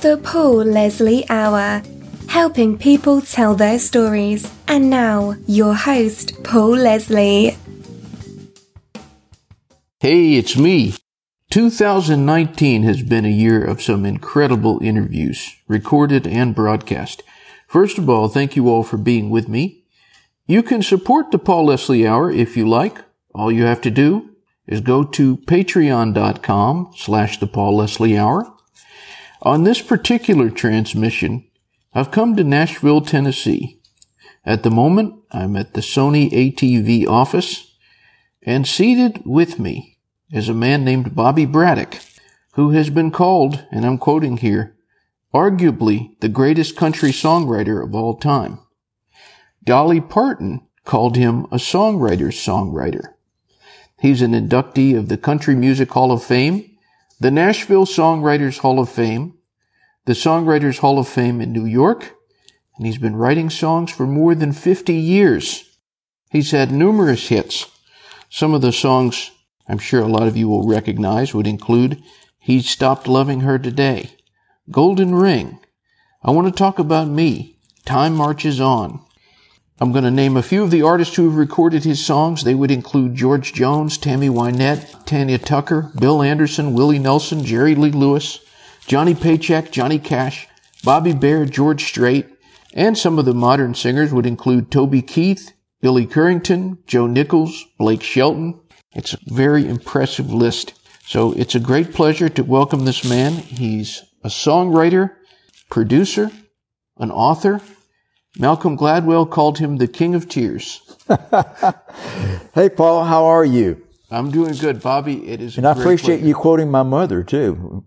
The Paul Leslie Hour, helping people tell their stories. And now, your host, Paul Leslie. Hey, it's me. 2019 has been a year of some incredible interviews, recorded and broadcast. First of all, thank you all for being with me. You can support the Paul Leslie Hour if you like. All you have to do is go to patreon.com slash the Paul Leslie Hour. On this particular transmission, I've come to Nashville, Tennessee. At the moment, I'm at the Sony ATV office, and seated with me is a man named Bobby Braddock, who has been called, and I'm quoting here, arguably the greatest country songwriter of all time. Dolly Parton called him a songwriter's songwriter. He's an inductee of the Country Music Hall of Fame, the Nashville Songwriters Hall of Fame, the Songwriters Hall of Fame in New York, and he's been writing songs for more than 50 years. He's had numerous hits. Some of the songs I'm sure a lot of you will recognize would include He Stopped Loving Her Today, Golden Ring, I Want to Talk About Me, Time Marches On, I'm going to name a few of the artists who have recorded his songs. They would include George Jones, Tammy Wynette, Tanya Tucker, Bill Anderson, Willie Nelson, Jerry Lee Lewis, Johnny Paycheck, Johnny Cash, Bobby Bare, George Strait, and some of the modern singers would include Toby Keith, Billy Currington, Joe Nichols, Blake Shelton. It's a very impressive list. So it's a great pleasure to welcome this man. He's a songwriter, producer, an author, Malcolm Gladwell called him the King of Tears. hey, Paul, how are you? I'm doing good, Bobby. It is, and I appreciate pleasure. you quoting my mother too.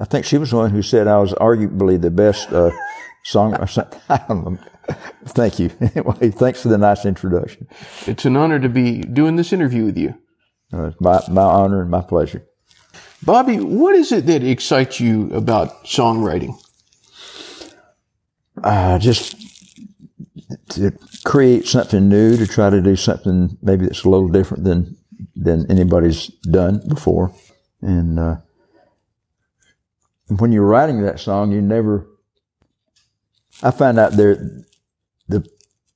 I think she was the one who said I was arguably the best uh, song. Thank you. Anyway, thanks for the nice introduction. It's an honor to be doing this interview with you. Uh, it's my, my honor and my pleasure. Bobby, what is it that excites you about songwriting? uh, just to create something new, to try to do something maybe that's a little different than than anybody's done before. And uh, when you're writing that song, you never. I find out there the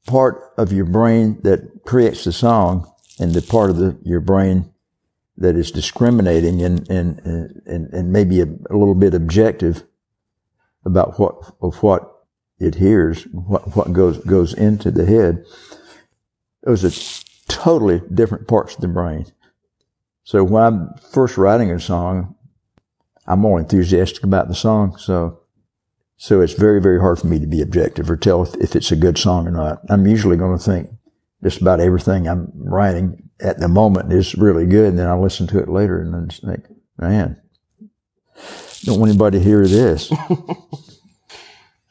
part of your brain that creates the song and the part of the, your brain that is discriminating and and and, and maybe a, a little bit objective about what of what it hears, what, what goes, goes into the head. Those are totally different parts of the brain. So when I'm first writing a song, I'm more enthusiastic about the song. So, so it's very, very hard for me to be objective or tell if, if it's a good song or not. I'm usually going to think just about everything I'm writing at the moment is really good. And then I listen to it later and then think, man, don't want anybody to hear this.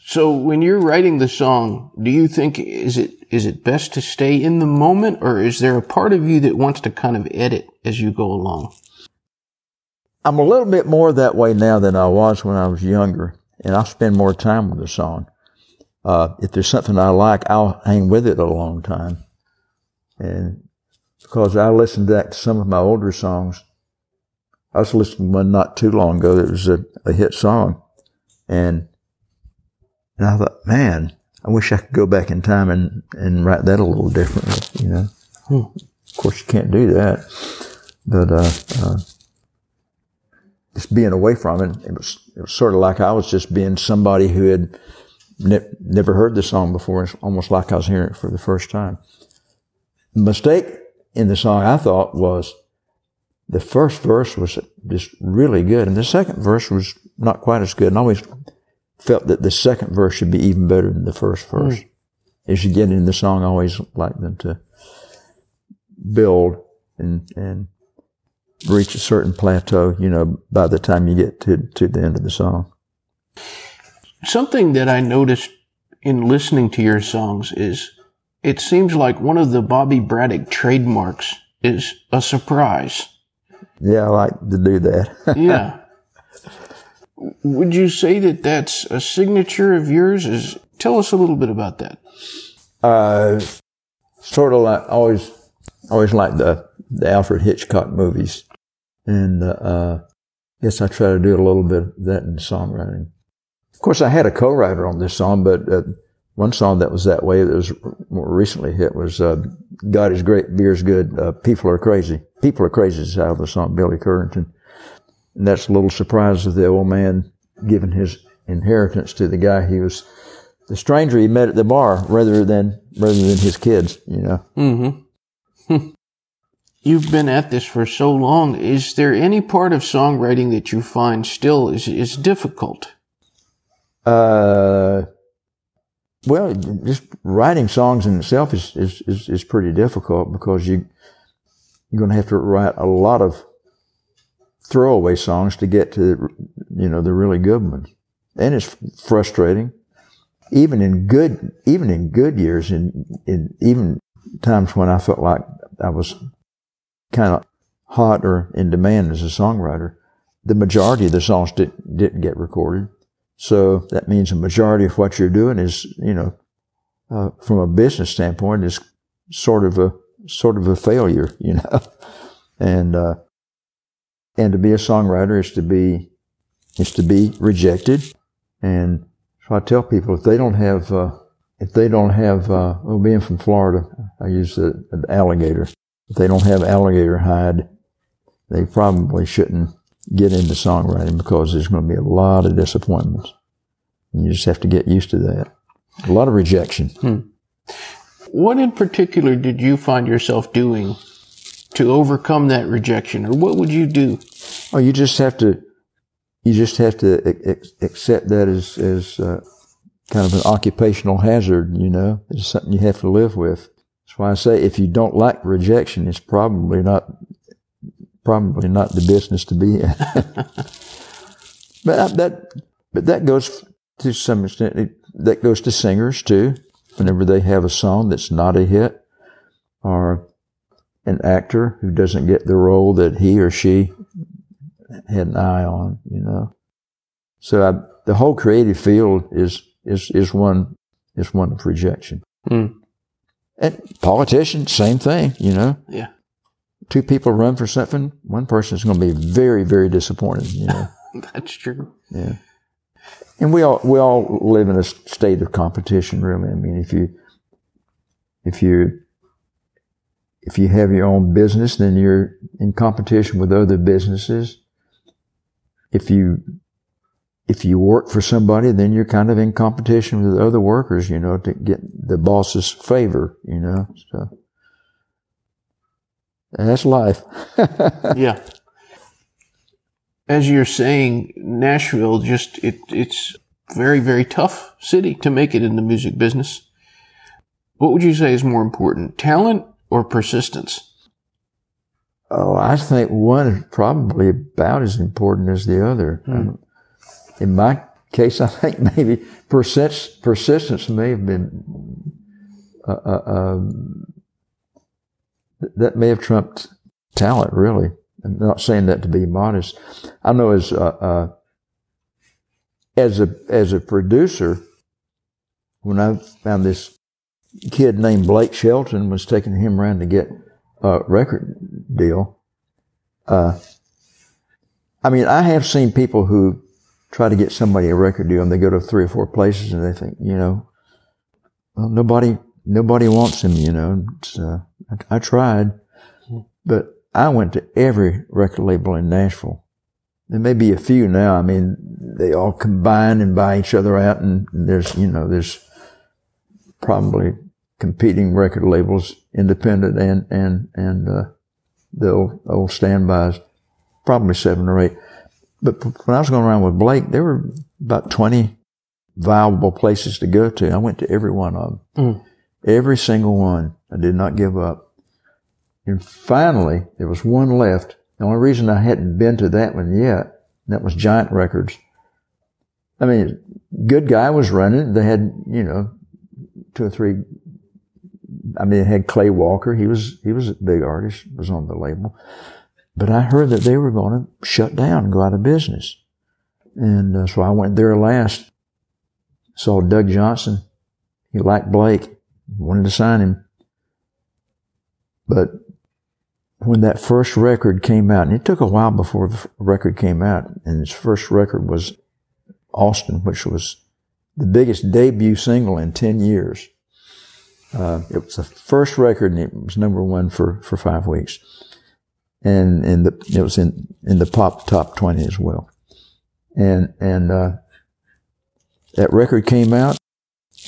So when you're writing the song, do you think is it is it best to stay in the moment or is there a part of you that wants to kind of edit as you go along? I'm a little bit more that way now than I was when I was younger, and I spend more time with the song. Uh, if there's something I like, I'll hang with it a long time. And because I listened back to some of my older songs, I was listening to one not too long ago that was a, a hit song. And and I thought, man, I wish I could go back in time and, and write that a little differently, you know. Hmm. Of course, you can't do that. But, uh, uh, just being away from it, it was, it was sort of like I was just being somebody who had ne- never heard the song before. It's almost like I was hearing it for the first time. The mistake in the song, I thought, was the first verse was just really good, and the second verse was not quite as good. And always felt that the second verse should be even better than the first verse. Mm. As you get in the song, I always like them to build and, and reach a certain plateau, you know, by the time you get to, to the end of the song. Something that I noticed in listening to your songs is it seems like one of the Bobby Braddock trademarks is a surprise. Yeah, I like to do that. yeah. Would you say that that's a signature of yours? Is tell us a little bit about that. Uh, sort of like always, always like the the Alfred Hitchcock movies, and uh, Yes, I try to do a little bit of that in songwriting. Of course, I had a co-writer on this song, but uh, one song that was that way that was more recently hit was uh, "God is Great, Beer is Good, uh, People Are Crazy." People are crazy is of the song Billy Currington, and that's a little surprise of the old man giving his inheritance to the guy he was, the stranger he met at the bar, rather than rather than his kids. You know. Mm-hmm. You've been at this for so long. Is there any part of songwriting that you find still is is difficult? Uh, well, just writing songs in itself is, is, is, is pretty difficult because you, you're going to have to write a lot of throwaway songs to get to, you know, the really good ones. And it's frustrating. Even in good, even in good years, in, in even times when I felt like I was kind of hot or in demand as a songwriter, the majority of the songs did, didn't get recorded. So that means a majority of what you're doing is, you know, uh, from a business standpoint, is sort of a sort of a failure, you know. and uh, and to be a songwriter is to be is to be rejected. And so I tell people if they don't have uh, if they don't have uh, well, being from Florida, I use the, the alligator. If they don't have alligator hide, they probably shouldn't get into songwriting because there's going to be a lot of disappointments. And you just have to get used to that. A lot of rejection. Hmm. What in particular did you find yourself doing to overcome that rejection, or what would you do? Oh, you just have to, you just have to accept that as as uh, kind of an occupational hazard. You know, it's something you have to live with. That's why I say if you don't like rejection, it's probably not probably not the business to be in. but that, but that goes to some extent. that goes to singers too. Whenever they have a song that's not a hit, or an actor who doesn't get the role that he or she had an eye on, you know. So I, the whole creative field is is is one is one of rejection. Mm. And politicians, same thing, you know. Yeah two people run for something, one person is going to be very, very disappointed. You know, that's true. Yeah, and we all we all live in a state of competition. Really, I mean, if you if you if you have your own business, then you're in competition with other businesses. If you if you work for somebody, then you're kind of in competition with other workers, you know, to get the boss's favor, you know. So that's life. yeah. As you're saying, Nashville just it it's very very tough city to make it in the music business. What would you say is more important, talent or persistence? Oh, I think one is probably about as important as the other. Hmm. In my case, I think maybe persist, persistence may have been uh, uh, um, that may have trumped talent, really. I'm not saying that to be modest. I know as uh, uh, as a as a producer, when I found this kid named Blake Shelton was taking him around to get a record deal. Uh, I mean, I have seen people who try to get somebody a record deal and they go to three or four places and they think, you know, well, nobody nobody wants him, you know. Uh, I, I, tried, but I went to every record label in Nashville. There may be a few now. I mean, they all combine and buy each other out, and, and there's, you know, there's probably competing record labels, independent and and and uh, the old, old standbys, probably seven or eight. But when I was going around with Blake, there were about twenty viable places to go to. I went to every one of them. Mm. Every single one. I did not give up. And finally, there was one left. The only reason I hadn't been to that one yet, that was Giant Records. I mean, good guy was running. They had, you know, two or three. I mean, they had Clay Walker. He was, he was a big artist, was on the label. But I heard that they were going to shut down and go out of business. And uh, so I went there last. Saw Doug Johnson. He liked Blake wanted to sign him. But when that first record came out, and it took a while before the record came out, and his first record was Austin, which was the biggest debut single in 10 years. Uh, it was the first record and it was number one for, for five weeks. And, and the, it was in, in the pop top 20 as well. And, and, uh, that record came out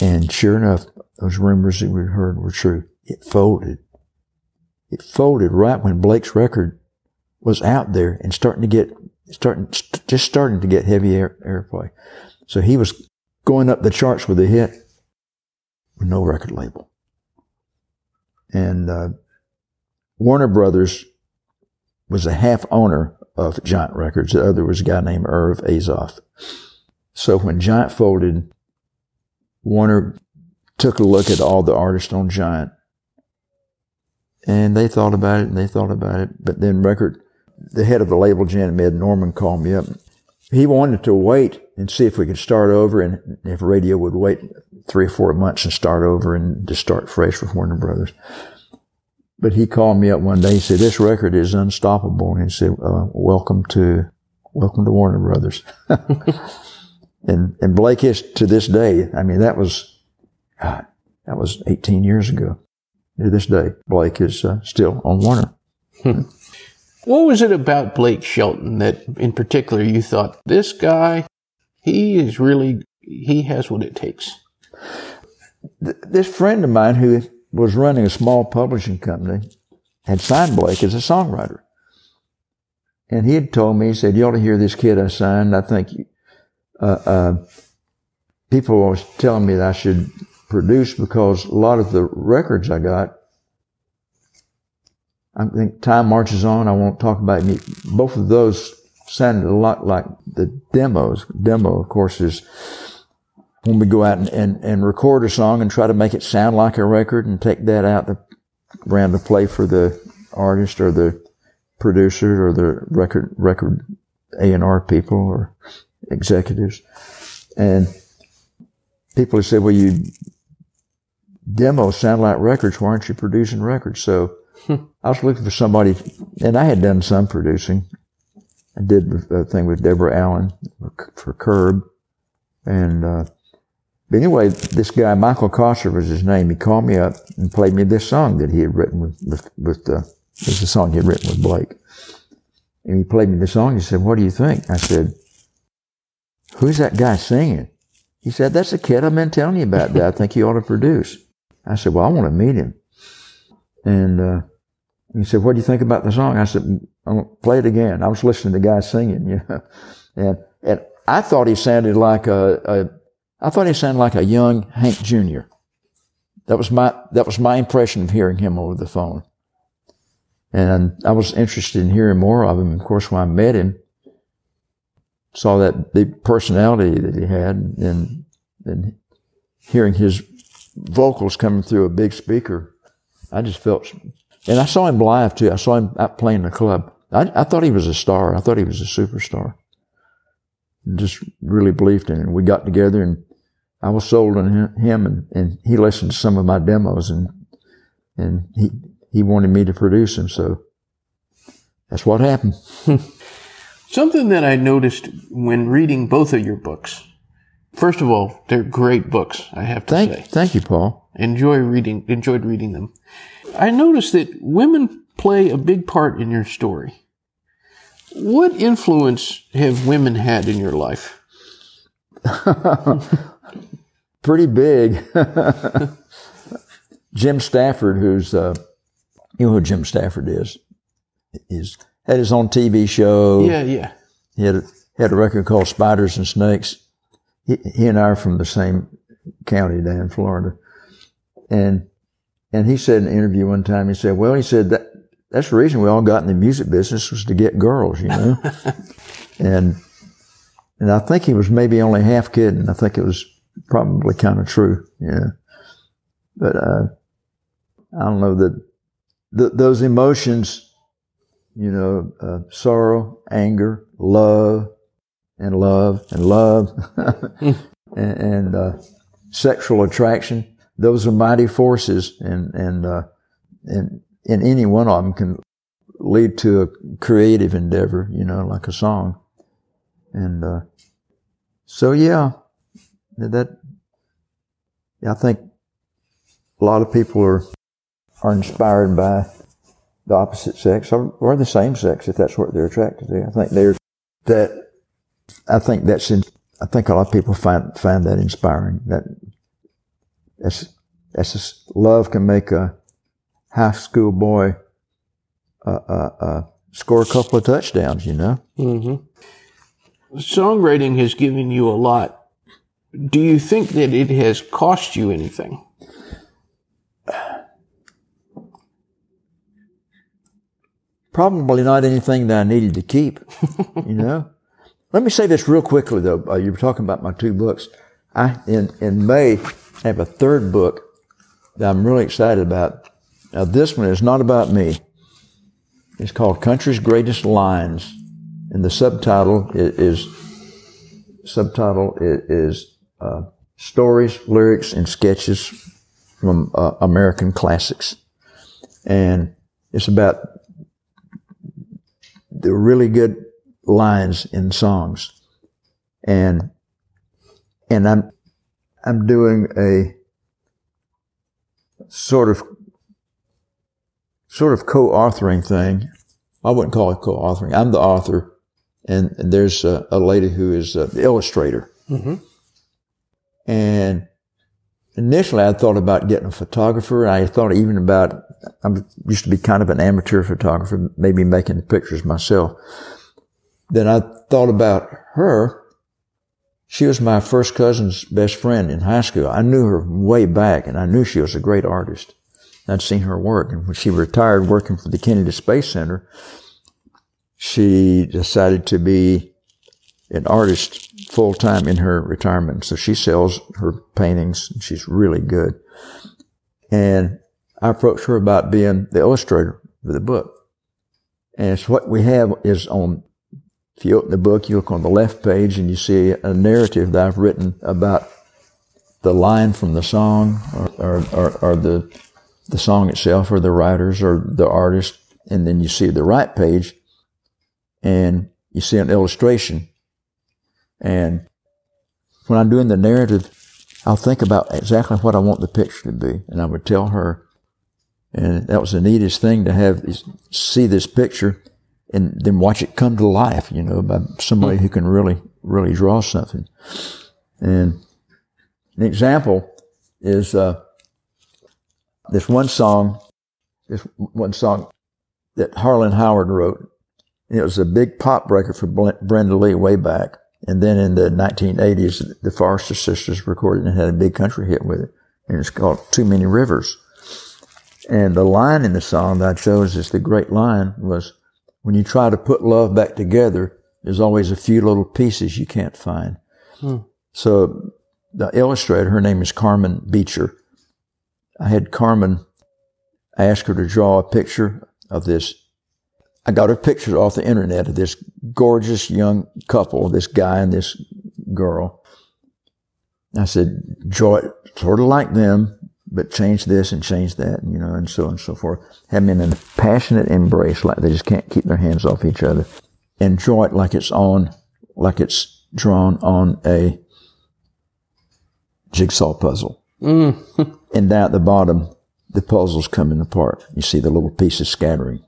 and sure enough, those rumors that we heard were true. It folded. It folded right when Blake's record was out there and starting to get, starting, just starting to get heavy air, airplay. So he was going up the charts with a hit with no record label. And uh, Warner Brothers was a half owner of Giant Records. The other was a guy named Irv Azoff. So when Giant folded, Warner took a look at all the artists on Giant and they thought about it and they thought about it. But then record, the head of the label, Jim Ed, Norman called me up. He wanted to wait and see if we could start over and if radio would wait three or four months and start over and just start fresh with Warner Brothers. But he called me up one day. He said, "This record is unstoppable." And he said, uh, "Welcome to, welcome to Warner Brothers." and and Blake is to this day. I mean, that was, God, that was 18 years ago. To this day, Blake is uh, still on Warner. What was it about Blake Shelton that, in particular, you thought this guy he is really, he has what it takes. This friend of mine who was running a small publishing company had signed Blake as a songwriter. And he had told me, he said, you ought to hear this kid I signed. I think uh, uh, people were telling me that I should produce because a lot of the records I got, I think Time Marches On, I won't talk about it. Both of those sounded a lot like the demos. Demo, of course, is when we go out and, and, and record a song and try to make it sound like a record and take that out the, around to play for the artist or the producer or the record, record A&R people or executives. And people have said, well, you demos sound like records. Why aren't you producing records? So hmm. I was looking for somebody, and I had done some producing I did a thing with Deborah Allen for Curb. And, uh, anyway, this guy, Michael Kosser was his name. He called me up and played me this song that he had written with, with, with it was a song he had written with Blake. And he played me the song. He said, what do you think? I said, who's that guy singing? He said, that's the kid I've been telling you about that I think you ought to produce. I said, well, I want to meet him. And, uh, he said, what do you think about the song? I said, I'm going to play it again. I was listening to the guy singing, you know, and, and I thought he sounded like a, a, I thought he sounded like a young Hank Jr. That was my, that was my impression of hearing him over the phone. And I was interested in hearing more of him. Of course, when I met him, saw that big personality that he had and, and hearing his vocals coming through a big speaker, I just felt, and I saw him live too. I saw him out playing the club. I, I thought he was a star. I thought he was a superstar. Just really believed in him. We got together and I was sold on him and, and he listened to some of my demos and, and he, he wanted me to produce them. So that's what happened. Something that I noticed when reading both of your books. First of all, they're great books, I have to thank, say. Thank you, Paul. Enjoy reading, enjoyed reading them. I noticed that women play a big part in your story. What influence have women had in your life? Pretty big. Jim Stafford, who's, uh, you know who Jim Stafford is? He's had his own TV show. Yeah, yeah. He had a, had a record called Spiders and Snakes. He, he and I are from the same county down in Florida. And, and he said in an interview one time, he said, well, he said that that's the reason we all got in the music business was to get girls, you know. and and I think he was maybe only half kidding. I think it was probably kind of true, yeah. But uh, I don't know that th- those emotions, you know, uh, sorrow, anger, love, and love and love, and, and uh, sexual attraction. Those are mighty forces, and and uh, and and any one of them can lead to a creative endeavor, you know, like a song. And, uh, so yeah, that, I think a lot of people are, are inspired by the opposite sex or, or the same sex if that's what they're attracted to. I think they're, that, I think that's in, I think a lot of people find, find that inspiring. That, that's, that's just, love can make a high school boy, uh, uh, uh, score a couple of touchdowns, you know? Mm-hmm. Songwriting has given you a lot. Do you think that it has cost you anything? Probably not anything that I needed to keep, you know? Let me say this real quickly though. Uh, you were talking about my two books. I, in, in May, I have a third book that I'm really excited about. Now this one is not about me. It's called Country's Greatest Lines. And the subtitle is, is subtitle is, uh, stories, lyrics, and sketches from uh, American classics. And it's about the really good lines in songs. And, and I'm, I'm doing a sort of, sort of co-authoring thing. I wouldn't call it co-authoring. I'm the author and, and there's a, a, lady who is uh, the illustrator. Mm-hmm. And initially I thought about getting a photographer. I thought even about, I used to be kind of an amateur photographer, maybe making the pictures myself. Then I thought about her. She was my first cousin's best friend in high school. I knew her way back and I knew she was a great artist. I'd seen her work. And when she retired working for the Kennedy Space Center, she decided to be an artist full time in her retirement. So she sells her paintings. She's really good. And I approached her about being the illustrator for the book. And so what we have is on if you open the book, you look on the left page and you see a narrative that I've written about the line from the song or, or, or, or the, the song itself or the writers or the artist. And then you see the right page and you see an illustration. And when I'm doing the narrative, I'll think about exactly what I want the picture to be. And I would tell her. And that was the neatest thing to have see this picture and then watch it come to life, you know, by somebody who can really, really draw something. And an example is uh, this one song, this one song that Harlan Howard wrote. It was a big pop breaker for Brenda Lee way back. And then in the 1980s, the Forester sisters recorded and had a big country hit with it. And it's called Too Many Rivers. And the line in the song that I chose as the great line was, when you try to put love back together, there's always a few little pieces you can't find. Hmm. So the illustrator, her name is Carmen Beecher. I had Carmen ask her to draw a picture of this. I got her pictures off the internet of this gorgeous young couple, this guy and this girl. I said, draw it sort of like them, but change this and change that, you know, and so on and so forth. Have them in a passionate embrace, like they just can't keep their hands off each other. Enjoy it like it's on, like it's drawn on a jigsaw puzzle. Mm. and down at the bottom, the puzzle's coming apart. You see the little pieces scattering.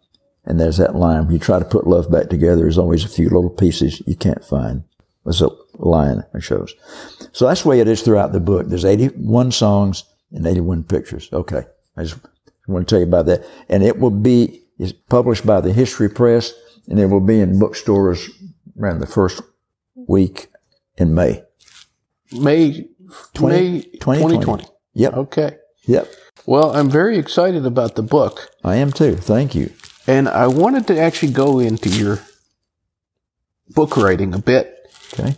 And there's that line. When you try to put love back together, there's always a few little pieces you can't find. There's a line it shows. So that's the way it is throughout the book. There's 81 songs, and 81 pictures. Okay. I just want to tell you about that. And it will be, it's published by the History Press and it will be in bookstores around the first week in May. May 20, May 2020. 2020. Yep. Okay. Yep. Well, I'm very excited about the book. I am too. Thank you. And I wanted to actually go into your book writing a bit. Okay.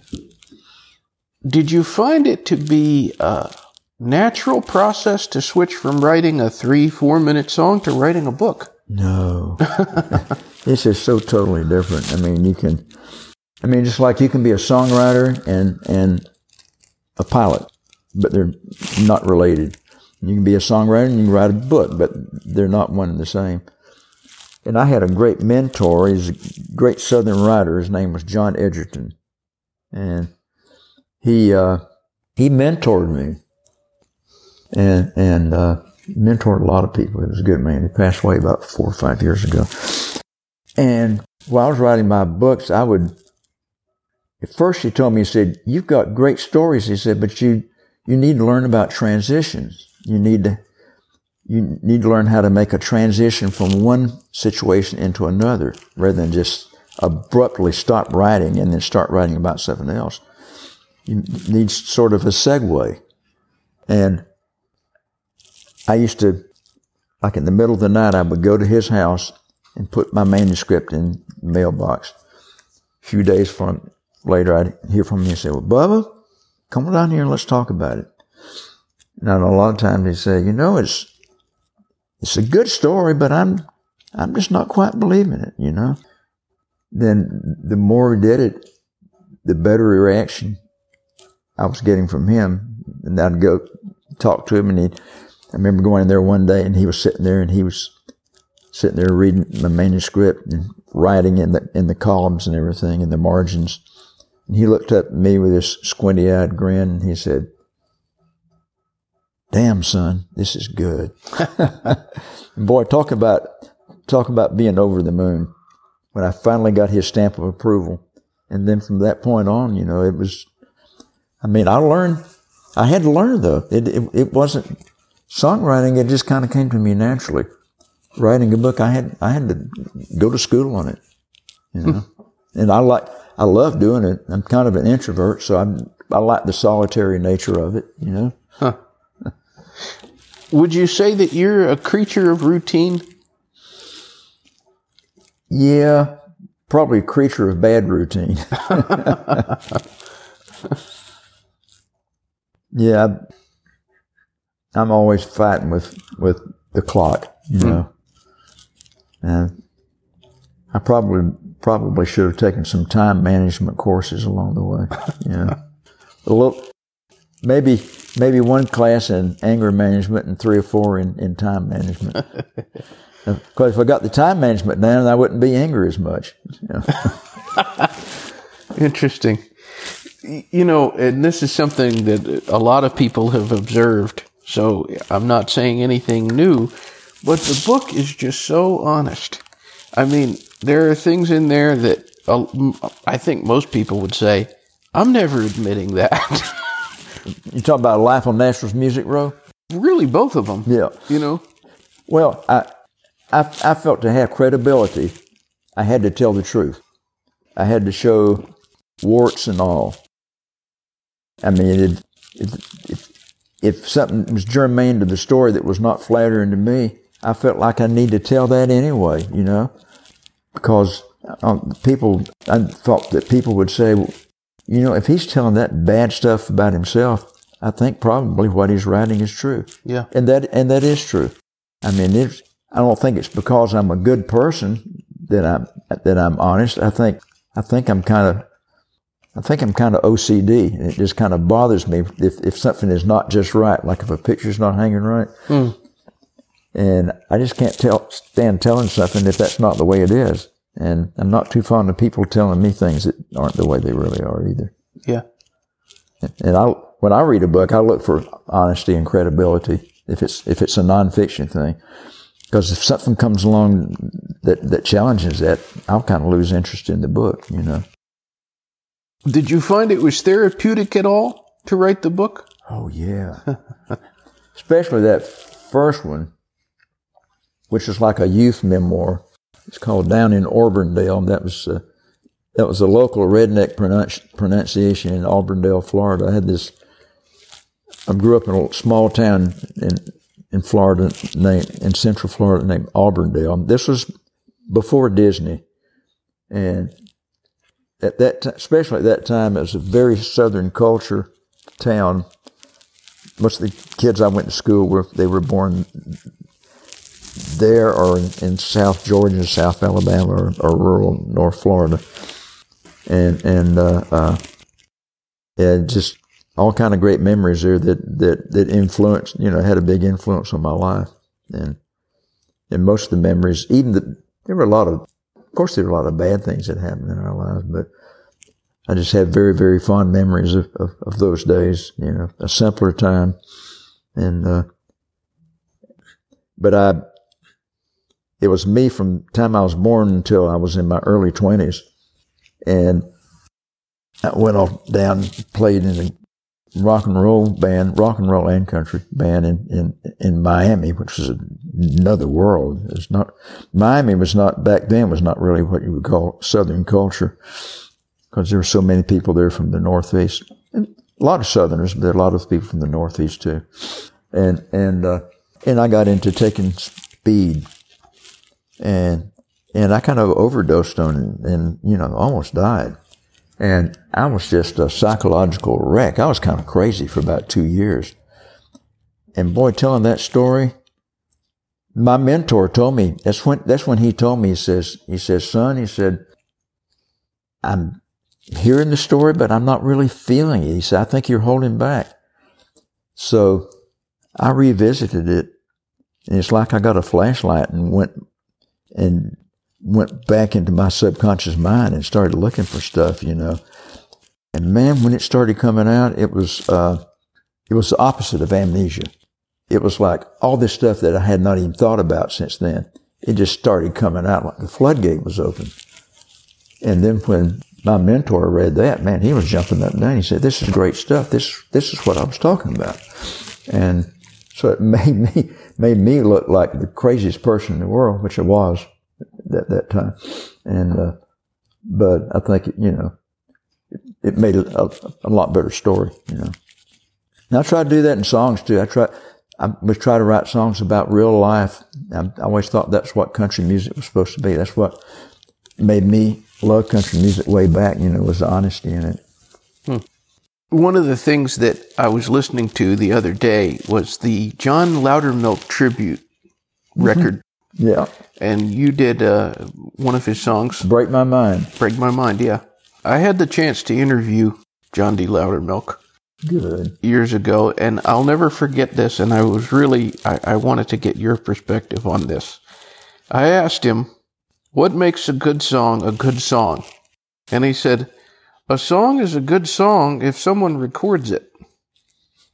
Did you find it to be uh, natural process to switch from writing a three, four minute song to writing a book? No. this is so totally different. I mean, you can, I mean, just like you can be a songwriter and, and a pilot, but they're not related. You can be a songwriter and you can write a book, but they're not one and the same. and I had a great mentor. He's a great Southern writer. His name was John Egerton, and he uh, he mentored me, and and uh, mentored a lot of people. He was a good man. He passed away about four or five years ago. And while I was writing my books, I would. At first, he told me, he said, "You've got great stories." He said, "But you you need to learn about transitions. You need to you need to learn how to make a transition from one situation into another rather than just abruptly stop writing and then start writing about something else. You need sort of a segue. And I used to, like in the middle of the night, I would go to his house and put my manuscript in the mailbox. A few days from later, I'd hear from him and say, well, Bubba, come on down here and let's talk about it. And a lot of times he'd say, you know, it's, it's a good story, but I'm, I'm just not quite believing it, you know. Then the more we did it, the better reaction I was getting from him. And I'd go talk to him and he, I remember going in there one day and he was sitting there and he was sitting there reading my manuscript and writing in the, in the columns and everything and the margins. And he looked up at me with this squinty eyed grin and he said, damn son, this is good. boy, talk about, talk about being over the moon. When I finally got his stamp of approval. And then from that point on, you know, it was, I mean, I learned, I had to learn though. It, it, it wasn't songwriting. It just kind of came to me naturally. Writing a book, I had, I had to go to school on it, you know, hmm. and I like, I love doing it. I'm kind of an introvert, so I, I like the solitary nature of it, you know. Huh. Would you say that you're a creature of routine? Yeah, probably a creature of bad routine. yeah, I'm always fighting with with the clock, you hmm. know. And I probably probably should have taken some time management courses along the way. Yeah, a little maybe maybe one class in anger management and three or four in, in time management. Because if I got the time management down, I wouldn't be angry as much. You know? Interesting. You know, and this is something that a lot of people have observed. So I'm not saying anything new, but the book is just so honest. I mean, there are things in there that uh, I think most people would say, I'm never admitting that. You talk about Life on Nashville's Music Row? Really, both of them. Yeah. You know? Well, I, I, I felt to have credibility, I had to tell the truth. I had to show warts and all. I mean, if, if, if, if something was germane to the story that was not flattering to me, I felt like I need to tell that anyway, you know, because um, people, I thought that people would say, well, you know, if he's telling that bad stuff about himself, I think probably what he's writing is true. Yeah. And that, and that is true. I mean, it's, I don't think it's because I'm a good person that I'm, that I'm honest. I think, I think I'm kind of, I think I'm kind of OCD and it just kind of bothers me if, if something is not just right, like if a picture's not hanging right. Mm. And I just can't tell, stand telling something if that's not the way it is. And I'm not too fond of people telling me things that aren't the way they really are either. Yeah. And I, when I read a book, I look for honesty and credibility if it's, if it's a nonfiction thing. Because if something comes along that, that challenges that, I'll kind of lose interest in the book, you know. Did you find it was therapeutic at all to write the book? Oh, yeah. Especially that first one, which is like a youth memoir it's called Down in Orburndale. That was uh, that was a local redneck pronunci- pronunciation in Auburndale, Florida. I had this. I grew up in a small town in in Florida, named in Central Florida, named Auburndale. This was before Disney, and at that, t- especially at that time, it was a very Southern culture town. Most of the kids I went to school with, they were born there or in, in South Georgia, South Alabama, or, or, rural North Florida, and and uh, uh, yeah, just all kind of great memories there that that that influenced, you know, had a big influence on my life, and and most of the memories, even the there were a lot of, of course, there were a lot of bad things that happened in our lives, but I just have very, very fond memories of, of, of those days, you know, a simpler time. And, uh, but I, it was me from the time I was born until I was in my early twenties. And I went off down, played in a rock and roll band, rock and roll and country band in, in, in Miami, which was another world. It's not, Miami was not, back then was not really what you would call Southern culture because there were so many people there from the Northeast. And a lot of Southerners, but a lot of people from the Northeast too. And, and, uh, and I got into taking speed and, and I kind of overdosed on it and, you know, almost died. And I was just a psychological wreck. I was kind of crazy for about two years. And boy, telling that story, my mentor told me, that's when, that's when he told me, he says, he says, son, he said, I'm hearing the story, but I'm not really feeling it. He said, I think you're holding back. So I revisited it and it's like I got a flashlight and went and went back into my subconscious mind and started looking for stuff, you know. And man, when it started coming out, it was, uh, it was the opposite of amnesia. It was like all this stuff that I had not even thought about since then. It just started coming out like the floodgate was open. And then when my mentor read that, man, he was jumping up and down. He said, this is great stuff. This, this is what I was talking about. And so it made me, made me look like the craziest person in the world, which I was at that time. And, uh, but I think, it, you know, it, it made a, a, lot better story, you know. And I try to do that in songs too. I try, I was try to write songs about real life. I, I always thought that's what country music was supposed to be. That's what made me love country music way back, you know, was the honesty in it. Hmm. One of the things that I was listening to the other day was the John Loudermilk tribute mm-hmm. record yeah. And you did uh, one of his songs. Break My Mind. Break My Mind, yeah. I had the chance to interview John D. Loudermilk. Good. Years ago, and I'll never forget this. And I was really, I, I wanted to get your perspective on this. I asked him, What makes a good song a good song? And he said, A song is a good song if someone records it.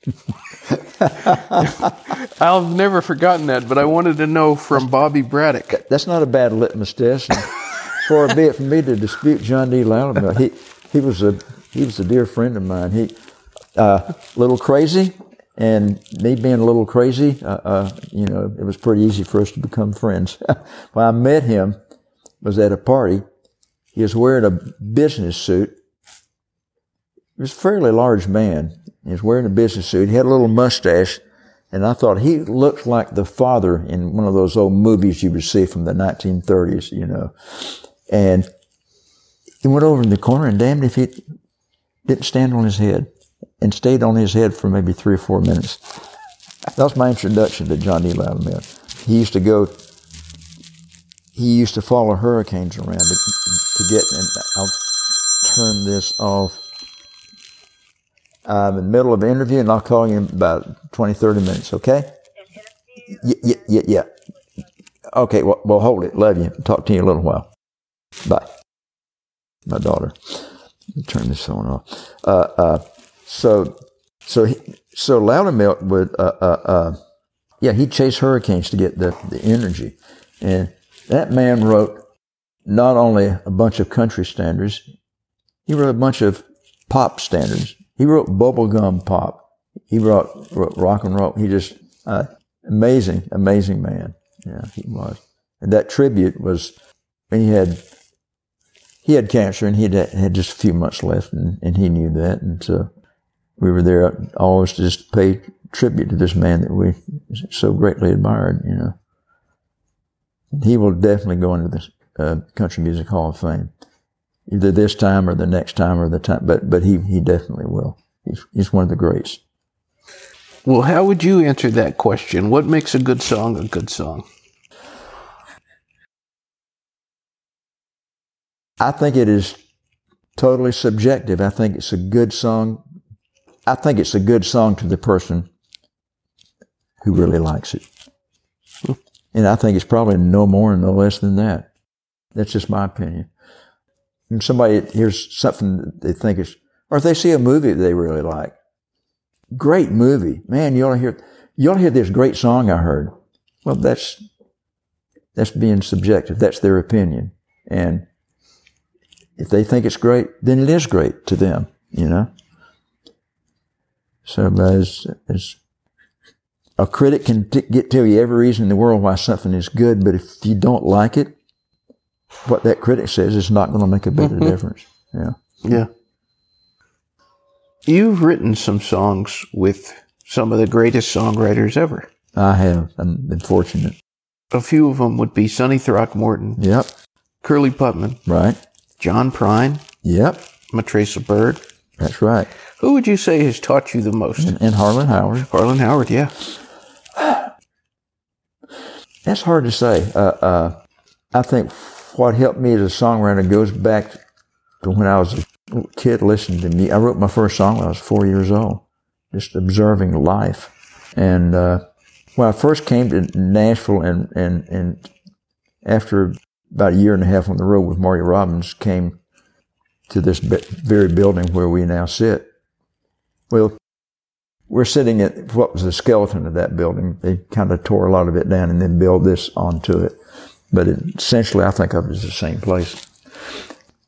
I've never forgotten that, but I wanted to know from Bobby Braddock. That's not a bad litmus test. Far be it from me to dispute John D. Loudermilk. He he was a he was a dear friend of mine. He uh, a little crazy, and me being a little crazy, uh, uh, you know, it was pretty easy for us to become friends. when I met him, was at a party. He was wearing a business suit. He was a fairly large man. He was wearing a business suit. He had a little mustache. And I thought he looked like the father in one of those old movies you would see from the 1930s, you know. And he went over in the corner and damned if he didn't stand on his head and stayed on his head for maybe three or four minutes. That was my introduction to John D. Loudon He used to go, he used to follow hurricanes around to, to get, and I'll turn this off. I'm in the middle of an interview and I'll call you in about 20, 30 minutes, okay? Yeah, yeah, yeah, yeah. Okay, well, well, hold it. Love you. Talk to you in a little while. Bye. My daughter. turn this phone off. Uh, uh, so, so, he, so Loudermilk would, uh, uh, uh, yeah, he'd chase hurricanes to get the, the energy. And that man wrote not only a bunch of country standards, he wrote a bunch of pop standards. He wrote bubblegum pop. He wrote, wrote rock and roll. He just, uh, amazing, amazing man. Yeah, he was. And that tribute was, he had, he had cancer and he had, had just a few months left and, and he knew that. And so we were there always to just pay tribute to this man that we so greatly admired, you know. He will definitely go into the uh, Country Music Hall of Fame either this time or the next time or the time, but, but he, he definitely will. He's, he's one of the greats. Well, how would you answer that question? What makes a good song a good song? I think it is totally subjective. I think it's a good song. I think it's a good song to the person who really likes it. Hmm. And I think it's probably no more and no less than that. That's just my opinion. And somebody hears something they think is, or if they see a movie they really like, great movie, man, you ought to hear, you ought to hear this great song I heard. Well, that's that's being subjective. That's their opinion, and if they think it's great, then it is great to them. You know. So as, as a critic can t- get tell you every reason in the world why something is good, but if you don't like it, what that critic says is not going to make a bit of difference. Yeah. Yeah. You've written some songs with some of the greatest songwriters ever. I have. I've been fortunate. A few of them would be Sonny Throckmorton, Yep. Curly Putman, Right. John Prine, Yep. Matraca Berg. That's right. Who would you say has taught you the most? And, and Harlan Howard. Harlan Howard, yeah. That's hard to say. Uh, uh, I think what helped me as a songwriter goes back to when I was a kid listening to me. I wrote my first song when I was four years old, just observing life. And uh, when I first came to Nashville, and, and, and after about a year and a half on the road with Marty Robbins, came to this very building where we now sit. Well, we're sitting at what was the skeleton of that building. They kind of tore a lot of it down and then built this onto it. But essentially, I think of it as the same place.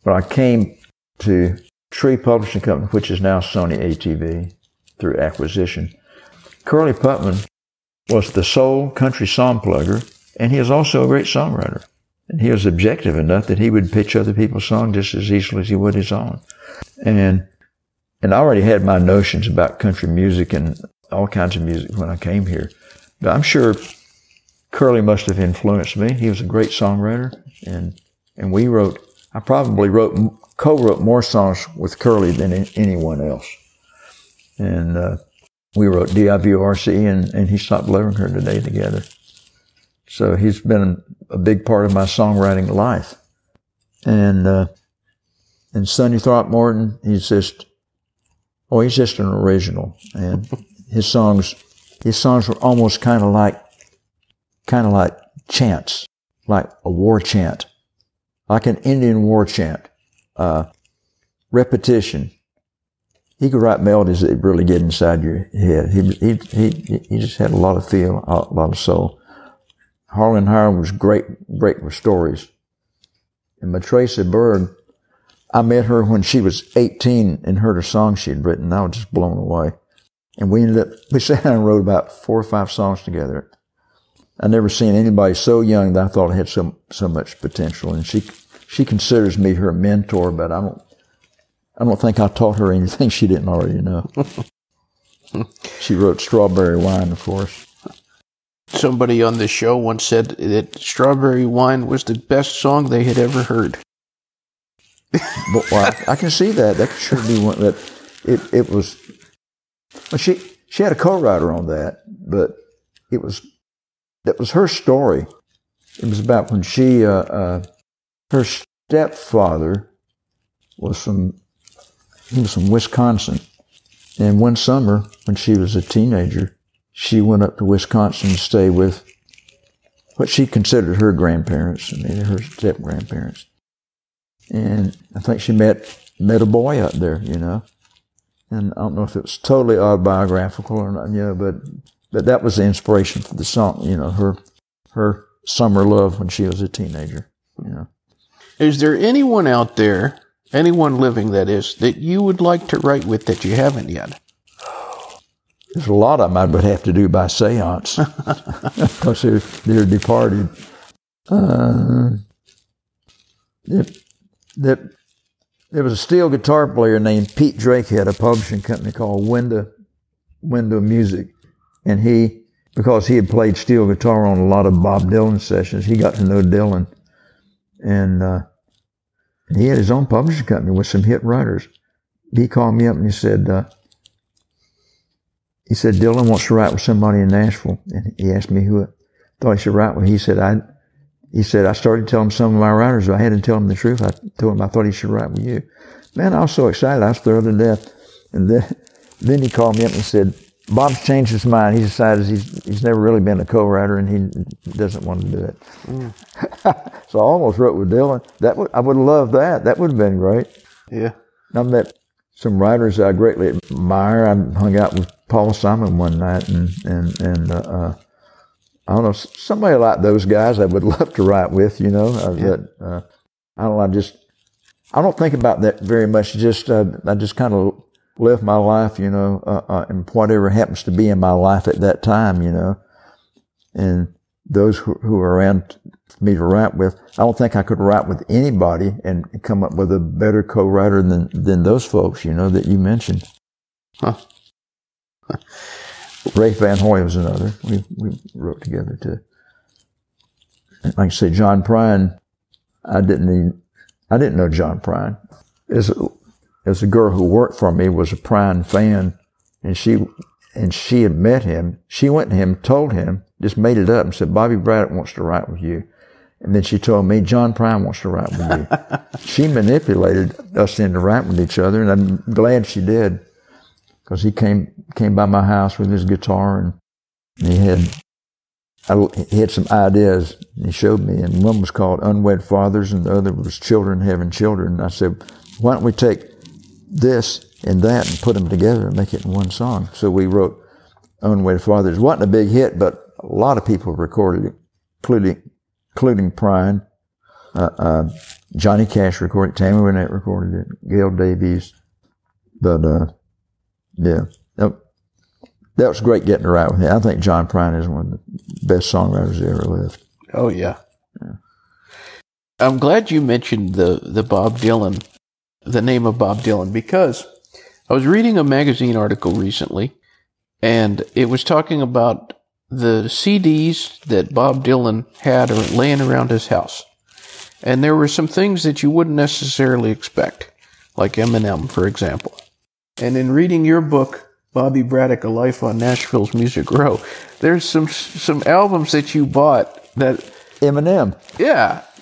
But I came to Tree Publishing Company, which is now Sony ATV through acquisition. Curly Putman was the sole country song plugger, and he is also a great songwriter. And he was objective enough that he would pitch other people's songs just as easily as he would his own. And and I already had my notions about country music and all kinds of music when I came here. But I'm sure Curly must have influenced me. He was a great songwriter, and and we wrote. I probably wrote co-wrote more songs with Curly than anyone else. And uh, we wrote D-I-V-O-R-C, and and he stopped loving her today together. So he's been a big part of my songwriting life. And uh, and Sonny Throckmorton, he's just Oh, he's just an original, and his songs, his songs were almost kind of like, kind of like chants, like a war chant, like an Indian war chant. Uh, repetition. He could write melodies that really get inside your head. He he he he just had a lot of feel, a lot of soul. Harlan Howard was great, great with stories. And Matraca Berg, I met her when she was 18 and heard a song she had written. I was just blown away. And we ended up, we sat down and wrote about four or five songs together. I never seen anybody so young that I thought had so, so much potential. And she, she considers me her mentor, but I don't, I don't think I taught her anything she didn't already know. she wrote Strawberry Wine, of course. Somebody on the show once said that Strawberry Wine was the best song they had ever heard. But, well, I, I can see that. That sure be one that it, it was. Well, she she had a co-writer on that, but it was that was her story. It was about when she uh, uh, her stepfather was from he was from Wisconsin, and one summer when she was a teenager, she went up to Wisconsin to stay with what she considered her grandparents, I mean her step grandparents and I think she met met a boy up there, you know. And I don't know if it was totally autobiographical or not, you know, but but that was the inspiration for the song, you know, her her summer love when she was a teenager, you know. Is there anyone out there, anyone living that is, that you would like to write with that you haven't yet? There's a lot of them I would have to do by seance because they're, they're departed. Uh, that, that there was a steel guitar player named Pete Drake had a publishing company called Window Window Music, and he because he had played steel guitar on a lot of Bob Dylan sessions, he got to know Dylan, and uh, he had his own publishing company with some hit writers. He called me up and he said. Uh, he said Dylan wants to write with somebody in Nashville, and he asked me who I thought he should write with. He said I, he said I started telling some of my writers, but I had to tell him the truth. I told him I thought he should write with you. Man, I was so excited, I was thrilled to death. And then, then he called me up and said, Bob's changed his mind. He decided he's he's never really been a co-writer, and he doesn't want to do it. Mm. so I almost wrote with Dylan. That would, I would love that. That would have been great. Yeah. I met some writers I greatly admire. I hung out with Paul Simon one night, and and and uh, uh, I don't know somebody like those guys. I would love to write with. You know, uh, yeah. that, uh, I don't know. I just I don't think about that very much. Just uh, I just kind of live my life, you know, uh, uh, and whatever happens to be in my life at that time, you know, and those who, who are around me to write with, I don't think I could write with anybody and come up with a better co-writer than than those folks, you know, that you mentioned. Huh. Ray Van Hoy was another. We we wrote together too. Like I say, John Prine, I didn't even, I didn't know John Prine. As as a girl who worked for me was a Prine fan, and she and she had met him. She went to him, told him, just made it up, and said, "Bobby Braddock wants to write with you." And then she told me, "John Prine wants to write with you." she manipulated us into writing with each other, and I'm glad she did, because he came came by my house with his guitar, and he had I, he had some ideas. And he showed me, and one was called "Unwed Fathers," and the other was "Children Having Children." And I said, "Why don't we take this and that and put them together and make it in one song. So we wrote Unwed Fathers. It wasn't a big hit, but a lot of people recorded it, including, including Prine. Uh, uh, Johnny Cash recorded it. Tammy Wynette recorded it. Gail Davies. But, uh, yeah. That, that was great getting to write with him. I think John Prine is one of the best songwriters that ever lived. Oh, yeah. yeah. I'm glad you mentioned the, the Bob Dylan the name of Bob Dylan because I was reading a magazine article recently and it was talking about the CDs that Bob Dylan had laying around his house. And there were some things that you wouldn't necessarily expect, like Eminem, for example. And in reading your book, Bobby Braddock, A Life on Nashville's Music Row, there's some some albums that you bought that Eminem. Yeah.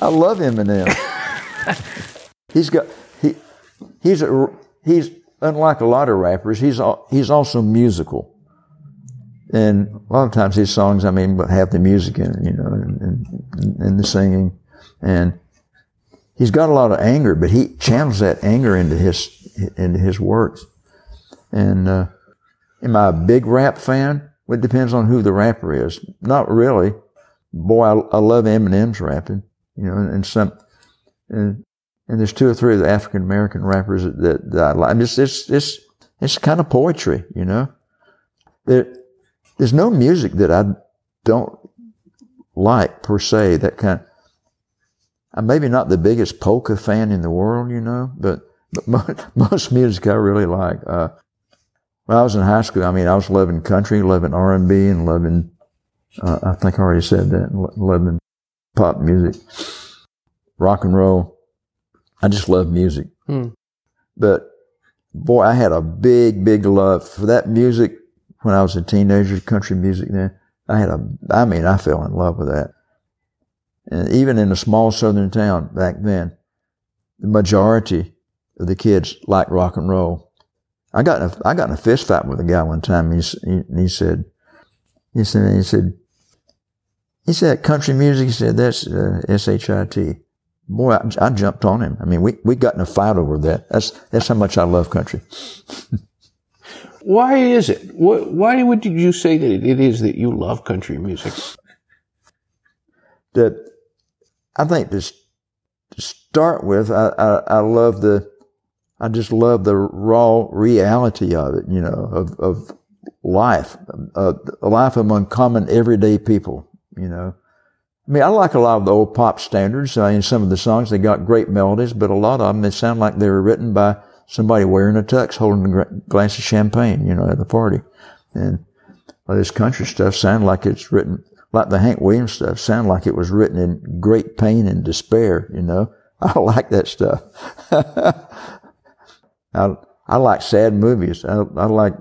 I love Eminem. He's got he he's a, he's unlike a lot of rappers. He's he's also musical, and a lot of times his songs, I mean, have the music in it, you know, and, and, and the singing, and he's got a lot of anger, but he channels that anger into his into his works. And uh, am I a big rap fan? Well, it depends on who the rapper is. Not really. Boy, I, I love Eminem's rapping, you know, and, and some. And and there's two or three of the African American rappers that, that, I like. It's, it's, it's, it's kind of poetry, you know. There, there's no music that I don't like per se. That kind. Of, I'm maybe not the biggest polka fan in the world, you know, but but most, most music I really like. Uh, when I was in high school, I mean, I was loving country, loving R and B, and loving. Uh, I think I already said that. Loving pop music, rock and roll. I just love music. Hmm. But boy, I had a big, big love for that music when I was a teenager, country music then. I had a, I mean, I fell in love with that. And even in a small southern town back then, the majority of the kids liked rock and roll. I got in a, I got in a fist fight with a guy one time. He, he, he said, he said, he said, he said, country music, he said, that's uh, S-H-I-T boy, I, I, jumped on him. I mean, we, we got in a fight over that. That's, that's how much I love country. why is it? Why would you say that it is that you love country music? That I think to, to start with, I, I, I, love the, I just love the raw reality of it, you know, of, of life, uh, life among common everyday people, you know. I mean, I like a lot of the old pop standards. Uh, in some of the songs, they got great melodies, but a lot of them, they sound like they were written by somebody wearing a tux, holding a glass of champagne, you know, at a party. And all this country stuff sound like it's written, like the Hank Williams stuff, sound like it was written in great pain and despair, you know. I like that stuff. I, I like sad movies. I, I like,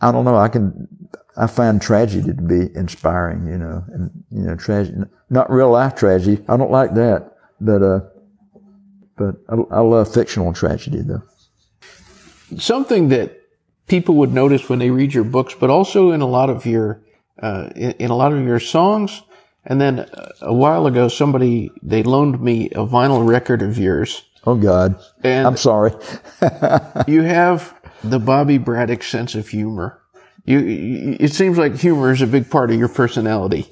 I don't know, I can, I find tragedy to be inspiring, you know, and, you know, tragedy, not real life tragedy. I don't like that, but, uh, but I, I love fictional tragedy though. Something that people would notice when they read your books, but also in a lot of your uh, in, in, a lot of your songs. And then uh, a while ago, somebody they loaned me a vinyl record of yours. Oh God! And I'm sorry. you have the Bobby Braddock sense of humor. You, it seems like humor is a big part of your personality.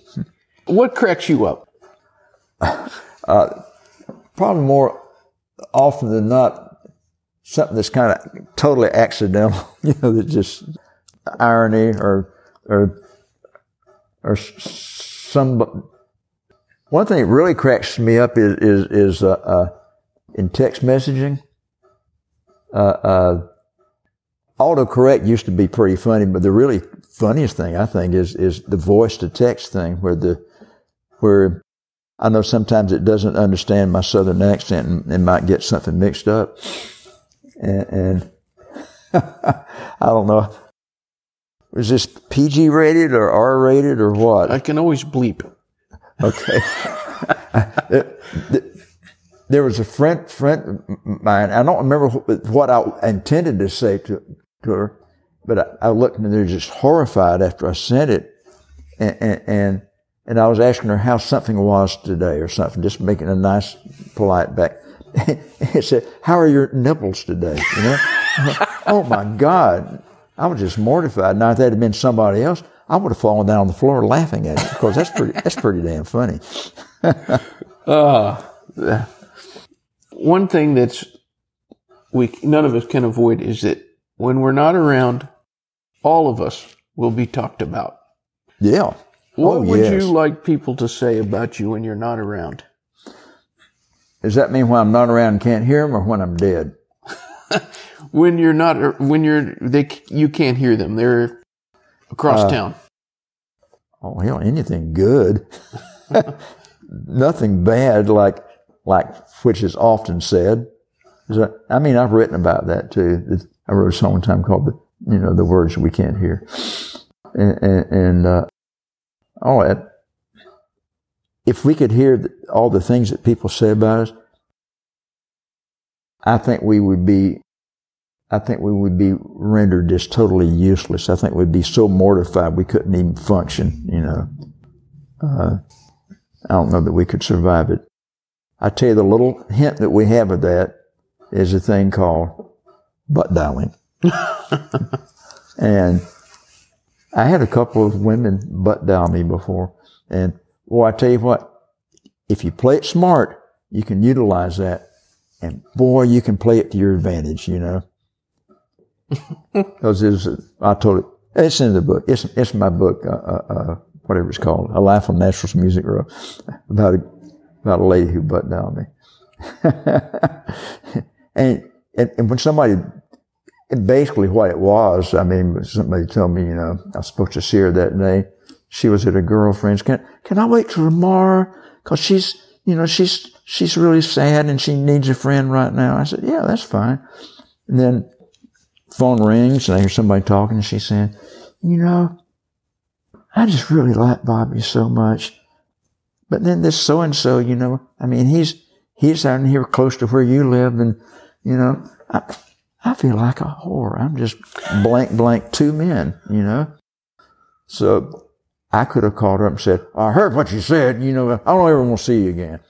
What cracks you up? Uh, probably more often than not, something that's kind of totally accidental. You know, that just irony or or or some. One thing that really cracks me up is is is uh, uh, in text messaging. Uh, uh autocorrect used to be pretty funny, but the really funniest thing I think is is the voice to text thing, where the where I know sometimes it doesn't understand my southern accent and, and might get something mixed up. And, and I don't know. Is this PG rated or R rated or what? I can always bleep. Okay. there was a friend, friend of mine. I don't remember what I intended to say to, to her, but I, I looked and they're just horrified after I sent it. And, and, and and I was asking her how something was today or something, just making a nice, polite back. it said, how are your nipples today? You know? oh my God. I was just mortified. Now, if that had been somebody else, I would have fallen down on the floor laughing at it because that's pretty, that's pretty damn funny. uh, one thing that's we, none of us can avoid is that when we're not around, all of us will be talked about. Yeah. What oh, would yes. you like people to say about you when you're not around? Does that mean when I'm not around and can't hear them or when I'm dead? when you're not, when you're, they, you can't hear them. They're across uh, town. Oh, hell, anything good. Nothing bad like, like, which is often said. I mean, I've written about that too. I wrote a song one time called the, you know, the words we can't hear. And, and, uh, all that. If we could hear all the things that people say about us, I think we would be, I think we would be rendered just totally useless. I think we'd be so mortified we couldn't even function, you know. Uh, I don't know that we could survive it. I tell you, the little hint that we have of that is a thing called butt dialing. and I had a couple of women butt dial me before. And well, I tell you what, if you play it smart, you can utilize that. And boy, you can play it to your advantage, you know. Because it's, I told it, it's in the book. It's, it's my book, uh, uh, uh, whatever it's called, A Life on Nashville's Music Row, about a, about a lady who butt dialed me. and, and, and when somebody basically what it was, I mean, somebody told me, you know, I was supposed to see her that day. She was at a girlfriend's. Can, can I wait till tomorrow? Cause she's, you know, she's, she's really sad and she needs a friend right now. I said, yeah, that's fine. And then phone rings and I hear somebody talking and she said, you know, I just really like Bobby so much. But then this so and so, you know, I mean, he's, he's out here close to where you live and, you know, I, I feel like a whore. I'm just blank, blank two men, you know? So I could have called her up and said, I heard what you said. You know, I don't ever want to see you again.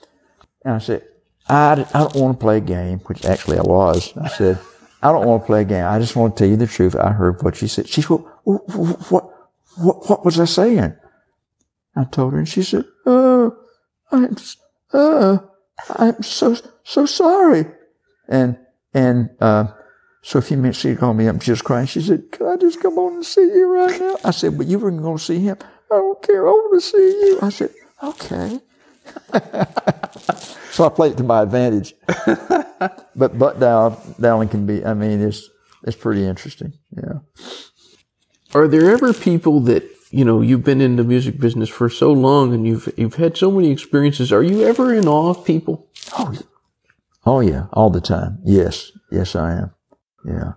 And I said, I, I don't want to play a game, which actually I was. I said, I don't want to play a game. I just want to tell you the truth. I heard what you said. She said, what, what, what, what was I saying? I told her and she said, oh, I'm, uh, I'm so, so sorry. And, and, uh, so a few minutes later, she called me up and she was crying. She said, Can I just come on and see you right now? I said, But you weren't going to see him. I don't care. I want to see you. I said, Okay. so I played it to my advantage. but butt dial, dialing can be, I mean, it's, it's pretty interesting. Yeah. Are there ever people that, you know, you've been in the music business for so long and you've, you've had so many experiences. Are you ever in awe of people? Oh, oh yeah. All the time. Yes. Yes, I am. Yeah.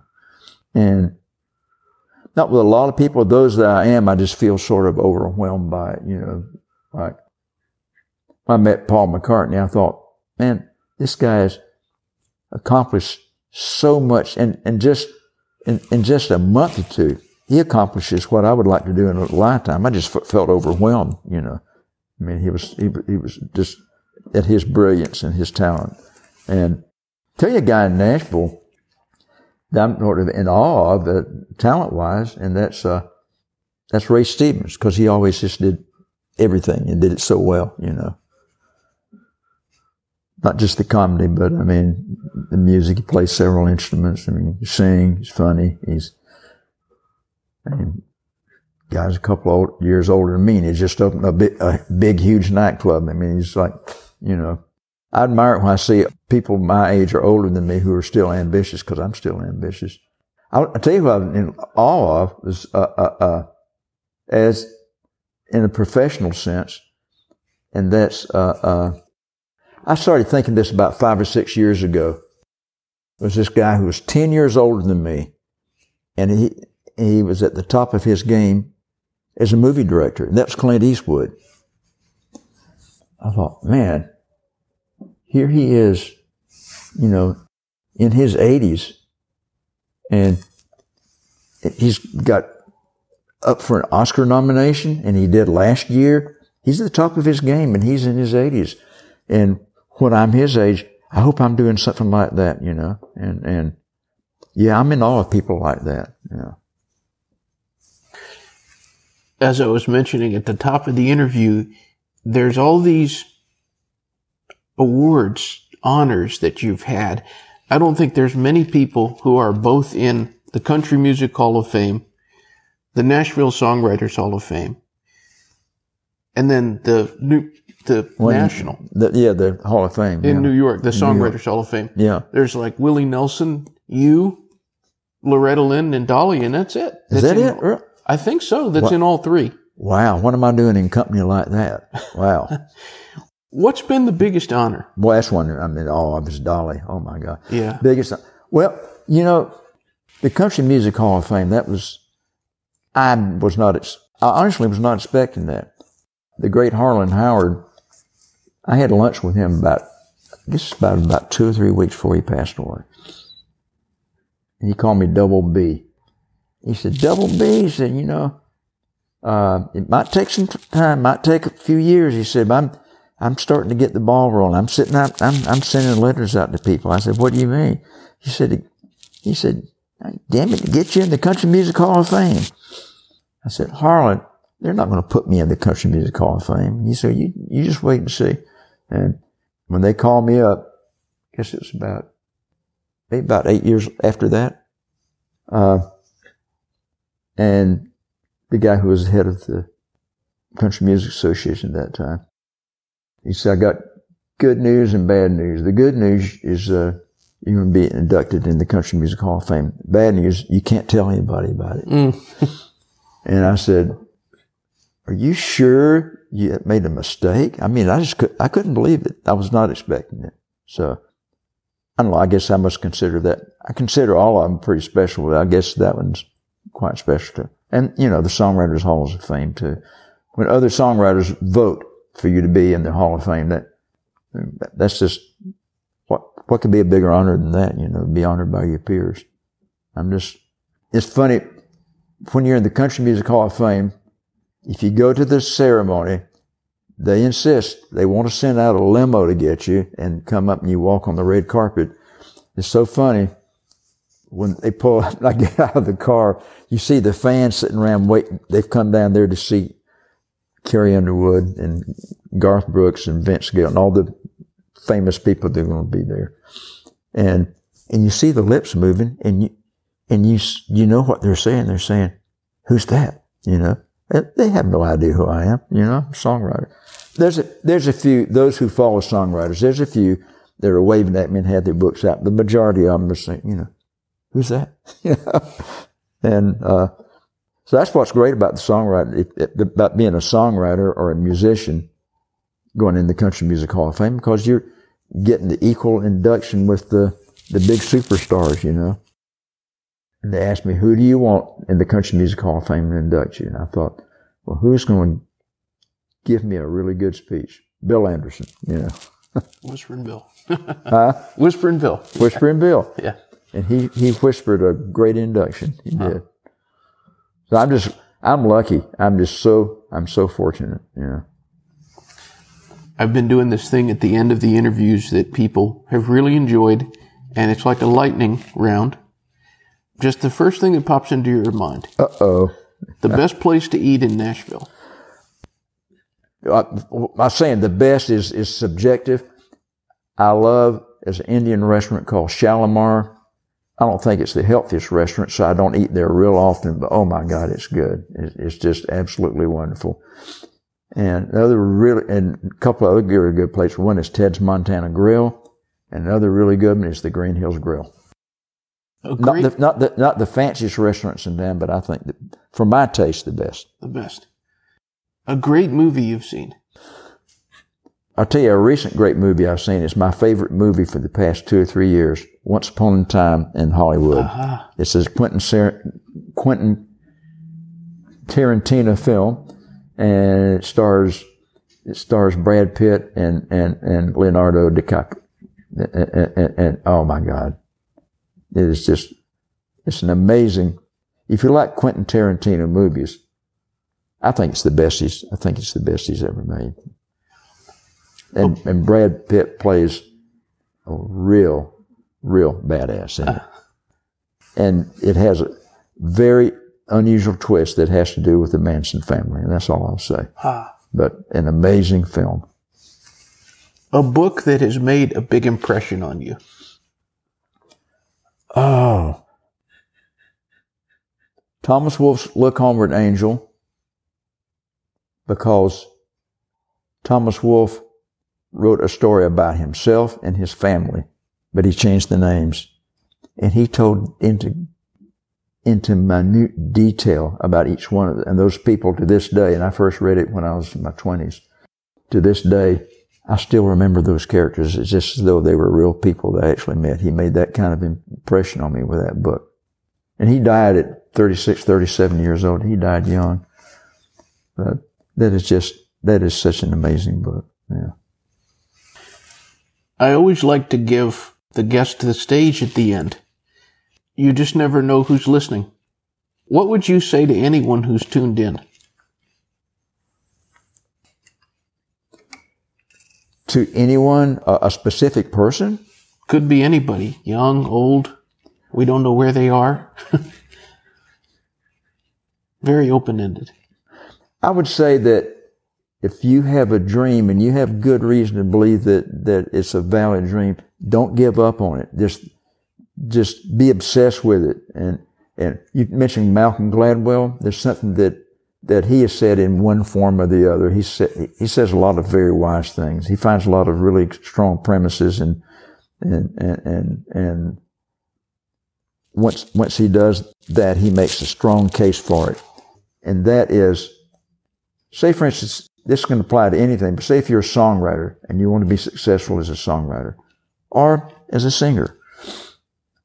And not with a lot of people, those that I am, I just feel sort of overwhelmed by it, you know, like I met Paul McCartney, I thought, man, this guy has accomplished so much and, and just in, in just a month or two, he accomplishes what I would like to do in a lifetime. I just felt overwhelmed, you know. I mean, he was, he, he was just at his brilliance and his talent. And tell you a guy in Nashville that I'm sort of in awe of, uh, talent wise, and that's, uh, that's Ray Stevens, because he always just did everything and did it so well, you know. Not just the comedy, but I mean, the music. He plays several instruments. I mean, he sings, he's funny. He's, I mean, guy's a couple of years older than me and he's just opened a big, a big, huge nightclub. I mean, he's like, you know, I admire it when I see people my age or older than me who are still ambitious because I'm still ambitious. I'll, I'll, tell you what I'm in awe of is, uh, uh, uh, as in a professional sense, and that's, uh, uh, I started thinking this about five or six years ago. There was this guy who was 10 years older than me, and he, he was at the top of his game as a movie director, and that was Clint Eastwood. I thought, man, here he is, you know, in his 80s, and he's got up for an Oscar nomination, and he did last year. He's at the top of his game, and he's in his 80s. And when I'm his age, I hope I'm doing something like that, you know. And and yeah, I'm in awe of people like that. Yeah. As I was mentioning at the top of the interview, there's all these awards, honors that you've had. I don't think there's many people who are both in the Country Music Hall of Fame, the Nashville Songwriters Hall of Fame, and then the new, the Well, national The, yeah, the Hall of Fame. in yeah. New York, the Songwriters Hall of Fame. Yeah. There's like Willie Nelson, you, Loretta Lynn, and Dolly, and that's it. Is That's that in- it? I think so. That's What? in all three. Wow. What am I doing in company like that? Wow. What's been the biggest honor? Boy, that's one I mean, oh, awe was Dolly. Oh my God. Yeah. Biggest. Well, you know, the Country Music Hall of Fame, that was, I was not, I honestly was not expecting that. The great Harlan Howard, I had lunch with him about, I guess about, about two or three weeks before he passed away. And he called me Double B. He said, Double B, he said, you know, uh, it might take some time, might take a few years. He said, but I'm, I'm starting to get the ball rolling. I'm sitting out, I'm, I'm sending letters out to people. I said, what do you mean? He said, he said, damn it, to get you in the Country Music Hall of Fame. I said, Harlan, they're not going to put me in the Country Music Hall of Fame. He said, you, you just wait and see. And when they called me up, I guess it was about, maybe about eight years after that, uh, and the guy who was the head of the Country Music Association at that time, he said, I got good news and bad news. The good news is, uh, you're going to be inducted in the Country Music Hall of Fame. Bad news, you can't tell anybody about it. and I said, are you sure you made a mistake? I mean, I just could, I couldn't believe it. I was not expecting it. So I don't know. I guess I must consider that. I consider all of them pretty special, but I guess that one's quite special too. And, you know, the Songwriters Halls of Fame too. When other songwriters vote for you to be in the Hall of Fame, that, that's just, what, what could be a bigger honor than that, you know, be honored by your peers. I'm just, it's funny, when you're in the Country Music Hall of Fame, if you go to the ceremony, they insist they want to send out a limo to get you and come up and you walk on the red carpet. It's so funny when they pull up and I get out of the car, you see the fans sitting around waiting. They've come down there to see Carrie Underwood and Garth Brooks and Vince Gill and all the famous people that are going to be there. And, and you see the lips moving and you, and you, you know what they're saying. They're saying, who's that? You know, They- have no idea who I am, you know, I'm a songwriter. There's a, there's a few, those who follow songwriters, there's a few that are waving at me and had their books out. The majority of them are saying, you know, who's that? you know, and, uh, so that's what's great about the songwriter, it, it, about being a songwriter or a musician going in the Country Music Hall of Fame because you're getting the equal induction with the, the big superstars, you know. And they asked me, who do you want in the Country Music Hall of Fame to induct you? And I thought, well, who's going to give me a really good speech? Bill Anderson, you know. Whispering Bill. Huh? Whispering Bill. Whispering Bill. Yeah. and he he whispered a great induction. He did. So I'm just I'm lucky. I'm just so I'm so fortunate. Yeah. I've been doing this thing at the end of the interviews that people have really enjoyed, and it's like a lightning round. Just the first thing that pops into your mind. Uh oh. The best place to eat in Nashville. I, I'm saying the best is is subjective. I love there's an Indian restaurant called Shalimar. I don't think it's the healthiest restaurant, so I don't eat there real often. But oh my God, it's good. It's, it's just absolutely wonderful. And another really, and a couple of other really good places. One is Ted's Montana Grill, and another really good one is the Green Hills Grill. A Not the, not the, not the fanciest restaurants in town, but I think that, for my taste, the best. the best. A great movie you've seen. I'll tell you a recent great movie I've seen. It's my favorite movie for the past two or three years. Once Upon a Time in Hollywood. Uh-huh. Aha. It's a Quentin, Sar- Quentin Tarantino film, and it stars it stars Brad Pitt and and, and Leonardo DiCaprio. And, and, and, and oh my God, it is just it's an amazing. If you like Quentin Tarantino movies, I think it's the best he's. I think it's the best he's ever made. And and Brad Pitt plays a real, real badass in it and it has a very unusual twist that has to do with the Manson family, and that's all I'll say. Ah. But an amazing film. A book that has made a big impression on you. Oh, Thomas Wolfe's "Look Homeward, Angel," because Thomas Wolfe wrote a story about himself and his family, but he changed the names, and he told into into minute detail about each one of them. And those people to this day, and I first read it when I was in my twenties. To this day, I still remember those characters. It's just as though they were real people that I actually met. He made that kind of impression on me with that book. And he died at 36, 37 years old. He died young. But that is just, that is such an amazing book. Yeah. I always like to give the guest the stage at the end. You just never know who's listening. What would you say to anyone who's tuned in? To anyone, a, a specific person, Could be anybody, young, old. We don't know where they are. Very open ended. I would say that if you have a dream and you have good reason to believe that, that it's a valid dream, don't give up on it. Just, just be obsessed with it. And, and you mentioned Malcolm Gladwell. There's something that, that he has said in one form or the other. He said, he says a lot of very wise things. He finds a lot of really strong premises and, and, and, and, and once, once he does that, he makes a strong case for it. And that is, say for instance, this can apply to anything, but say if you're a songwriter and you want to be successful as a songwriter or as a singer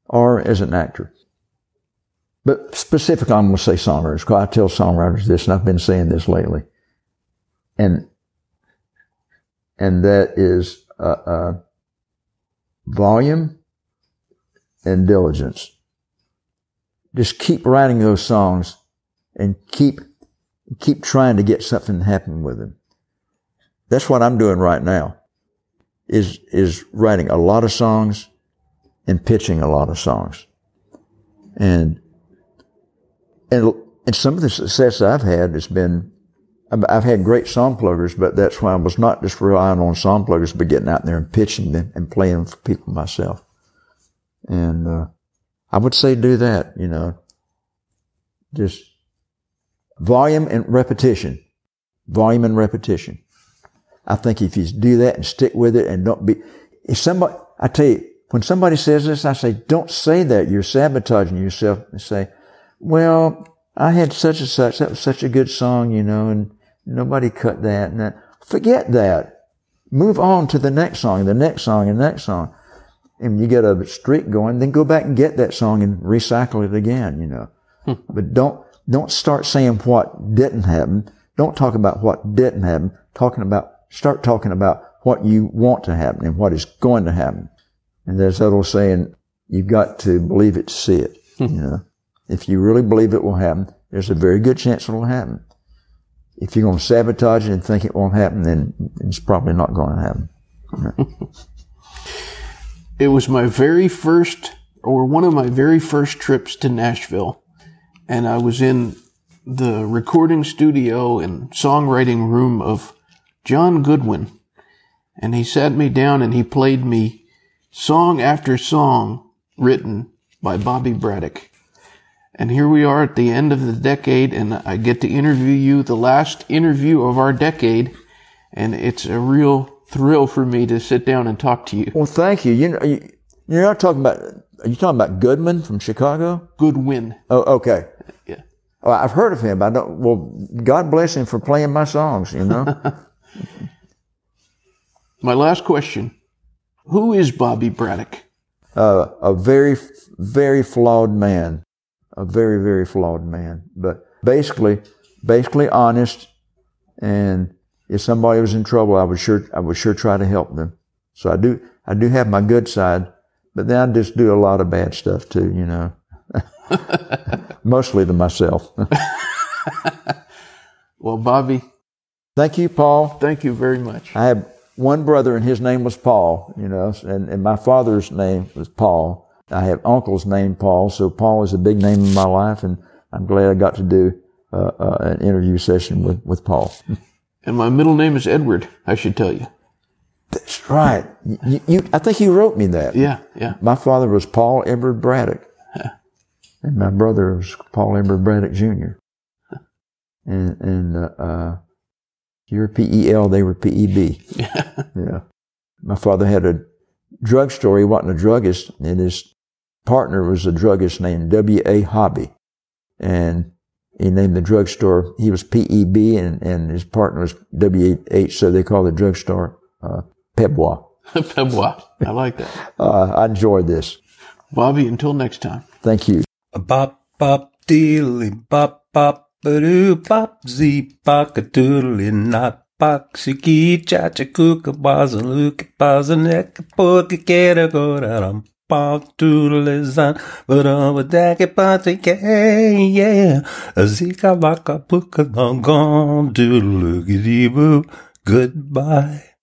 or as an actor. But specifically, I'm going to say songwriters because I tell songwriters this and I've been saying this lately. And, and that is, uh, uh, volume and diligence. Just keep writing those songs and keep keep trying to get something to happen with them. That's what I'm doing right now. Is is writing a lot of songs and pitching a lot of songs. And and and some of the success I've had has been I've- I've had great song pluggers, but that's why I was not just relying on song pluggers, but getting out there and pitching them and playing for people myself. And uh, I would say do that, you know. Just volume and repetition. Volume and repetition. I think if you do that and stick with it and don't be, if somebody, I tell you, when somebody says this, I say, don't say that. You're sabotaging yourself and say, well, I had such and such. That was such a good song, you know, and nobody cut that. And that. Forget that. Move on to the next song, the next song, and the next song. And you get a streak going, then go back and get that song and recycle it again, you know. Hmm. but don't, don't start saying what didn't happen. Don't talk about what didn't happen. Talking about, start talking about what you want to happen and what is going to happen. And there's that old saying, you've got to believe it to see it. Hmm. you know, if you really believe it will happen, there's a very good chance it will happen. If you're going to sabotage it and think it won't happen, then it's probably not going to happen. it was my very first, or one of my very first trips to Nashville, and I was in the recording studio and songwriting room of John Goodwin. And he sat me down and he played me song after song written by Bobby Braddock. And here we are at the end of the decade, and I get to interview you, the last interview of our decade, and it's a real thrill for me to sit down and talk to you. Well, thank you. You know, you, you're not talking about. Are you talking about Goodman from Chicago? Goodwin. Oh, okay. Yeah. Well, I've heard of him. I don't. Well, God bless him for playing my songs. You know. my last question: Who is Bobby Braddock? Uh, a very, very flawed man. A very, very flawed man. But basically, basically honest. And if somebody was in trouble, I would sure, I would sure try to help them. So I do, I do have my good side, but then I just do a lot of bad stuff too, you know. Mostly to myself. well, Bobby. Thank you, Paul. Thank you very much. I have one brother and his name was Paul, you know, and, and my father's name was Paul. I have uncles named Paul, so Paul is a big name in my life, and I'm glad I got to do uh, uh, an interview session with, with Paul. and my middle name is Edward, I should tell you. That's right. You, you, I think you wrote me that. Yeah, yeah. My father was Paul Edward Braddock. And my brother was Paul Edward Braddock Jr. And, and, uh, uh you're P-E-L, they were P-E-B. Yeah. yeah. My father had a drugstore. He wasn't a druggist, and his partner was a druggist named W.A. Hobby. And he named the drugstore, he was P-E-B, and, and his partner was W-H, so they called the drugstore uh, Pebois. Pebois. I like that. uh, I enjoyed this. Bobby, until next time. Thank you. Bop, bop, dealy, bop, bop, ba bop, zee, bop, a doodly, not, bop, shiki, cha, cha, kuka, baz, and luke, baz, and neck, poke, get a go, rum, bop, doodly, zan, but on with that, but yeah, a zika, baka, puka, long gone, doodle, boo, goodbye.